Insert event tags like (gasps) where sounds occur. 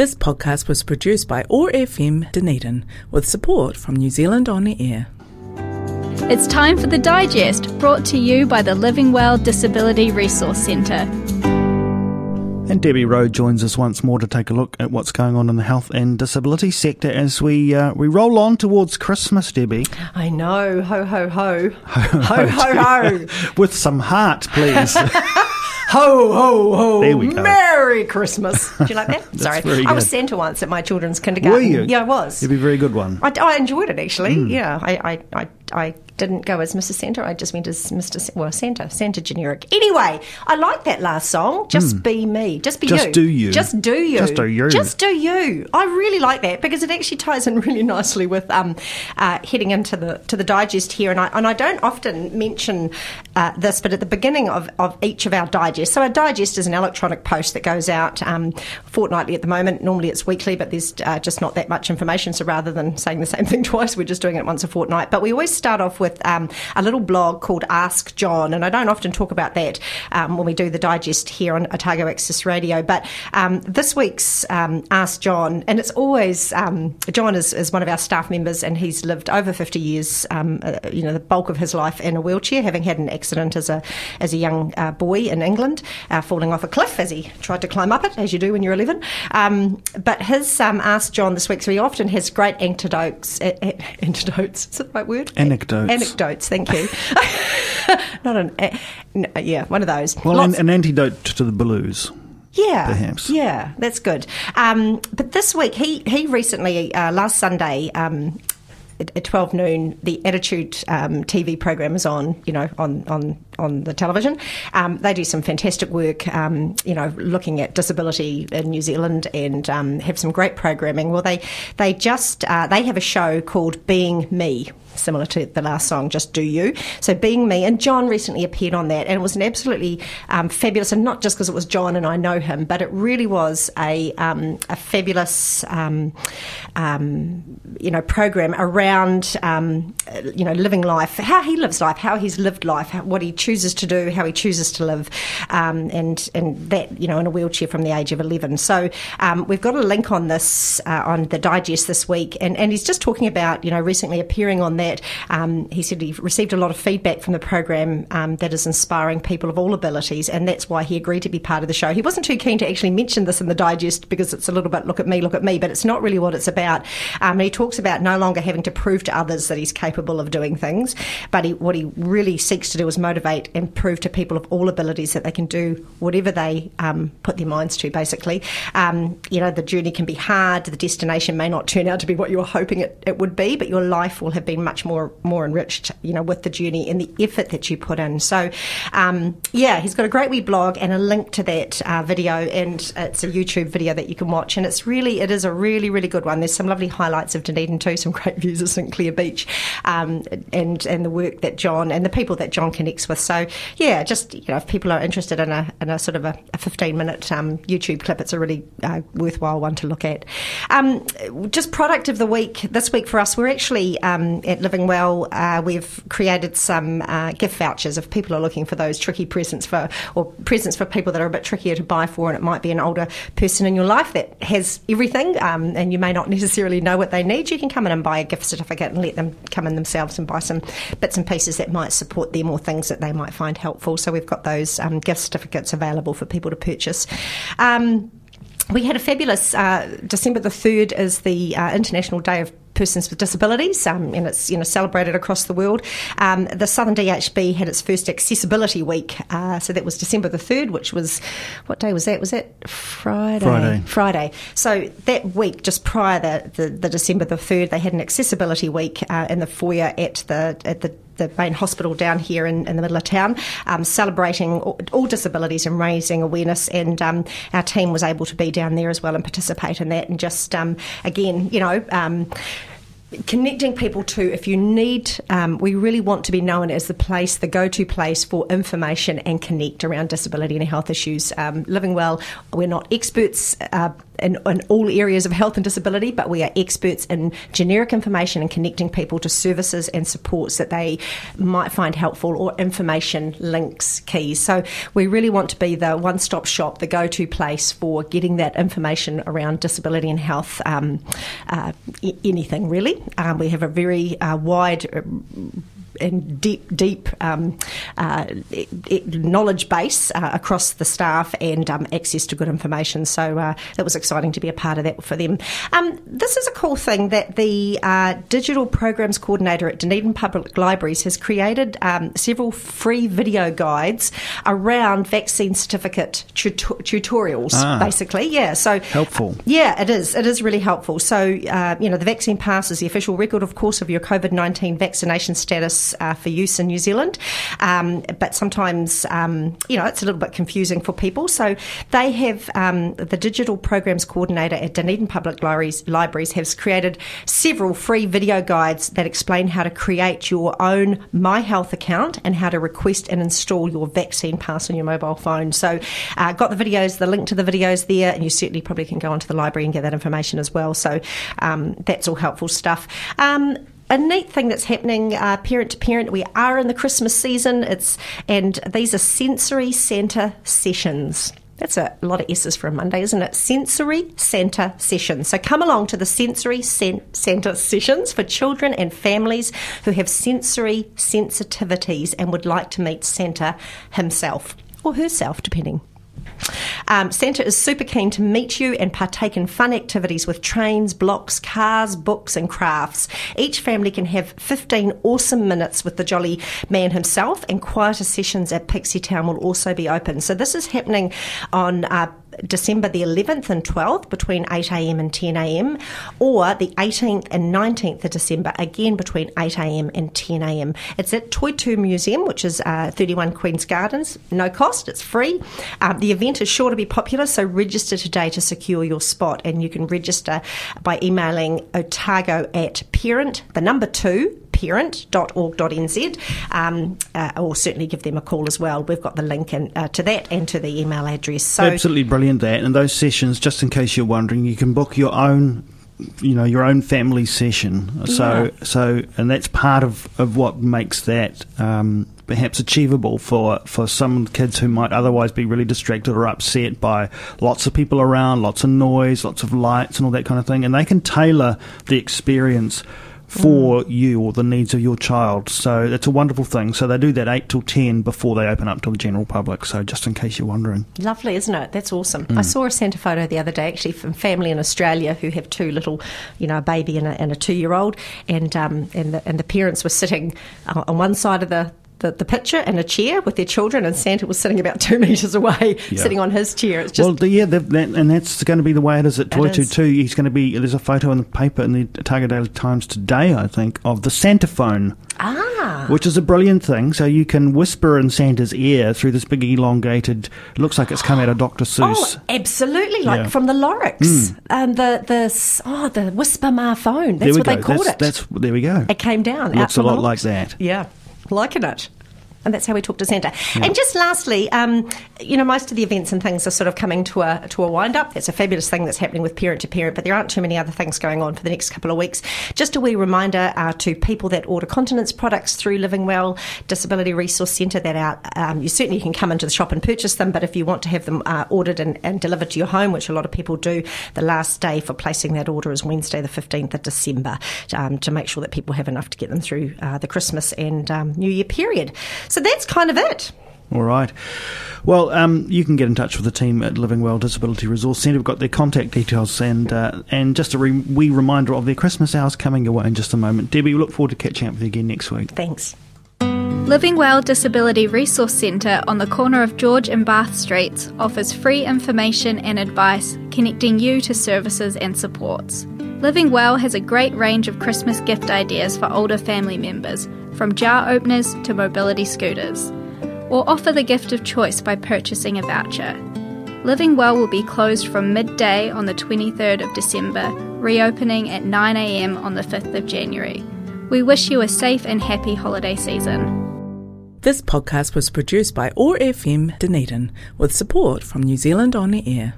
This podcast was produced by OAR FM Dunedin with support from New Zealand On the Air. It's time for the digest brought to you by the Living Well Disability Resource Centre. And Debbie Rowe joins us once more to take a look at what's going on in the health and disability sector as we uh, we roll on towards Christmas, Debbie. I know, ho ho ho, ho ho ho, ho. (laughs) with some heart, please. (laughs) ho ho ho! There we go. Merry Christmas. (laughs) Do you like that? Sorry, I was. Santa once at my children's kindergarten. Were you? Yeah, I was. It'd be a very good one. I, I enjoyed it actually. Hmm. Yeah, I, I, I, I didn't go as Mrs. Santa. I just went as Mr. Sa- well Santa, Santa generic. Anyway, I like that last song. Just be me. Just be. Just you. do you. Just do you. Just do you. Just do you. I really like that because it actually ties in (laughs) really nicely with um, uh, heading into the to the digest here. And I and I don't often mention uh, this, but at the beginning of, of each of our digests. So our digest is an electronic post that goes out um, fortnightly at the moment. Normally it's weekly, but there's uh, just not that much information. So rather than saying the same (laughs) thing twice, we're just doing it once a fortnight. But we always start off with um, a little blog called Ask John, and I don't often talk about that um, when we do the digest here on Otago Access Radio. But um, this week's um, Ask John, and it's always um, John is, is one of our staff members, and he's lived over 50 years, um, uh, you know, the bulk of his life in a wheelchair, having had an accident as a as a young uh, boy in England, uh, falling off a cliff as he tried to climb up it, as you do when you're 11. Um, but his Ask John this week, so he often has great antidotes. Uh, (laughs) antidotes, is that the right word? Anecdotes. Anecdotes, thank you. (laughs) Not an, uh, n- yeah, one of those. Well, an, an antidote to the blues. yeah, perhaps. Yeah, that's good. Um, but this week, he he recently uh, last Sunday. Um, at at 12 noon, the Attitude um, TV program is on, you know, on, on, on the television. Um, they do some fantastic work, um, you know, looking at disability in New Zealand and um, have some great programming. Well, they, they just, uh, they have a show called Being Me, similar to the last song, Just Do You. So Being Me, and John recently appeared on that, and it was an absolutely um, fabulous, and not just because it was John and I know him, but it really was a, um, a fabulous, um, um, you know, program around, um, you know, living life, how he lives life, how he's lived life, what he chooses to do, how he chooses to live, um, and and that, you know, in a wheelchair from the age of 11. So we've got a link on this, uh, on the digest this week, and, and he's just talking about, you know, recently appearing on that. Um, he said he received a lot of feedback from the program um, that is inspiring people of all abilities, and that's why he agreed to be part of the show. He wasn't too keen to actually mention this in the digest because it's a little bit look at me, look at me, but it's not really what it's about. Um, he talks about no longer having to prove to others that he's capable of doing things, but he, what he really seeks to do is motivate and prove to people of all abilities that they can do whatever they um, put their minds to, basically. Um, you know, the journey can be hard, the destination may not turn out to be what you were hoping it, it would be, but your life will have been much more, more enriched, you know, with the journey and the effort that you put in. So, um, yeah, he's got a great wee blog and a link to that uh, video, and it's a YouTube video that you can watch, and it's really, it is a really, really good one. There's some lovely highlights of Dunedin too, some great (laughs) views of St Clair Beach, um, and and the work that John and the people that John connects with. So, yeah, just you know, if people are interested in a in a sort of a, a 15 minute um, YouTube clip, it's a really uh, worthwhile one to look at. Um, just product of the week this week for us, we're actually um, Living Well. Uh, we've created some uh, gift vouchers if people are looking for those tricky presents for or presents for people that are a bit trickier to buy for, and it might be an older person in your life that has everything, um, and you may not (laughs) necessarily know what they need. You can come in and buy a gift certificate and let them come in themselves and buy some bits and pieces that might support them or things that they might find helpful. So we've got those um, gift certificates available for people to purchase. Um, we had a fabulous uh, December the third is the uh, International Day of Persons with Disabilities, um, and it's you know celebrated across the world. Um, the Southern DHB had its first Accessibility Week, uh, so that was December the third, which was what day was that? Was that Friday? Friday. Friday. So that week, just prior the the, the December the third, they had an Accessibility Week uh, in the foyer at the at the the main hospital down here in, in the middle of town, um, celebrating all, all disabilities and raising awareness. And um, our team was able to be down there as well and participate in that. And just um, again, you know. Connecting people to if you need um, we really want to be known as the place the go-to place for information and connect around disability and health issues. Um, living well we're not experts uh, in, in all areas of health and disability, but we are experts in generic information and connecting people to services and supports that they might find helpful or information links keys. So we really want to be the one stop shop, the go to place for getting that information around disability and health, um, uh, anything really. Um, we have a very uh, wide and deep, deep um, uh, knowledge base uh, across the staff and um, access to good information. So uh, it was exciting to be a part of that for them. Um, this is a cool thing that the uh, digital programs coordinator at Dunedin Public Libraries has created um, several free video guides around vaccine certificate tut- tutorials. Ah, basically, yeah. So helpful. Yeah, it is. It is really helpful. So uh, you know, the vaccine pass is the official record, of course, of your COVID nineteen vaccination status uh, for use in New Zealand. Um, but sometimes, um, you know, it's a little bit confusing for people. So they have um, the digital programs coordinator at Dunedin Public Libraries, Libraries has created several free video guides that explain how to create your own My Health account and how to request and install your vaccine pass on your mobile phone. So, uh, got the videos, the link to the videos there, and you certainly probably can go onto the library and get that information as well. So, um, that's all helpful stuff. Um, a neat thing that's happening uh, parent to parent. We are in the Christmas season. It's and these are sensory centre sessions. That's a lot of S's for a Monday, isn't it? Sensory Centre Sessions. So come along to the Sensory Centre Sessions for children and families who have sensory sensitivities and would like to meet Santa himself or herself, depending. Um, Santa is super keen to meet you and partake in fun activities with trains, blocks, cars, books, and crafts. Each family can have 15 awesome minutes with the jolly man himself, and quieter sessions at Pixie Town will also be open. So, this is happening on uh, December the 11th and 12th between 8am and 10am, or the 18th and 19th of December again between 8am and 10am. It's at Toitū Museum, which is uh, 31 Queen's Gardens. No cost, it's free. Um, the event is sure to be popular, so register today to secure your spot. And you can register by emailing otago at parent, the number two, parent.org.nz, um, uh, or certainly give them a call as well. We've got the link in, uh, to that and to the email address. So absolutely brilliant that. And those sessions, just in case you're wondering, you can book your own you know your own family session so yeah. so and that's part of, of what makes that um, perhaps achievable for for some kids who might otherwise be really distracted or upset by lots of people around lots of noise lots of lights and all that kind of thing and they can tailor the experience for mm. you or the needs of your child. So it's a wonderful thing. So they do that 8 till 10 before they open up to the general public. So just in case you're wondering. Lovely, isn't it? That's awesome. Mm. I saw a Santa photo the other day actually from family in Australia who have two little, you know, a baby and a, and a two year old. And, um, and, the, and the parents were sitting uh, on one side of the, the, the picture and a chair with their children, and Santa was sitting about two (laughs) metres away, yeah. sitting on his chair. It's just well, the, yeah, that, and that's going to be the way it is at Toitū too. He's going to be. There's a photo in the paper in the Otago Daily Times today, I think, of the Santa phone. Ah. Which is a brilliant thing. So you can whisper in Santa's ear through this big elongated. Looks like it's come out of (gasps) Dr. Seuss. Oh, absolutely, like yeah. from the Lorax. Mm. Um, the the oh the Whisper Ma phone. That's what go. they called that's, it. That's there we go. It came down. Looks a lot like that. Yeah, liking it and that's how we talk to Santa. Yeah. And just lastly, um, you know, most of the events and things are sort of coming to a to a wind up. That's a fabulous thing that's happening with parent to parent, but there aren't too many other things going on for the next couple of weeks. Just a wee reminder uh, to people that order continence products through Living Well Disability Resource Centre that out. Um, you certainly can come into the shop and purchase them, but if you want to have them uh, ordered and, and, delivered to your home, which a lot of people do, the last day for placing that order is Wednesday, the fifteenth of December, um, to make sure that people have enough to get them through uh, the Christmas and um, New Year period. So that's kind of it it. All right. Well, um, you can get in touch with the team at Living Well Disability Resource Centre. We've got their contact details and uh, and just a re- wee reminder of their Christmas hours coming your way in just a moment. Debbie, we look forward to catching up with you again next week. Thanks. Living Well Disability Resource Centre on the corner of George and Bath Streets offers free information and advice connecting you to services and supports. Living Well has a great range of Christmas gift ideas for older family members, from jar openers to mobility scooters or offer the gift of choice by purchasing a voucher. Living Well will be closed from midday on the 23rd of December, reopening at 9am on the 5th of January. We wish you a safe and happy holiday season. This podcast was produced by OAR FM Dunedin with support from New Zealand On Air.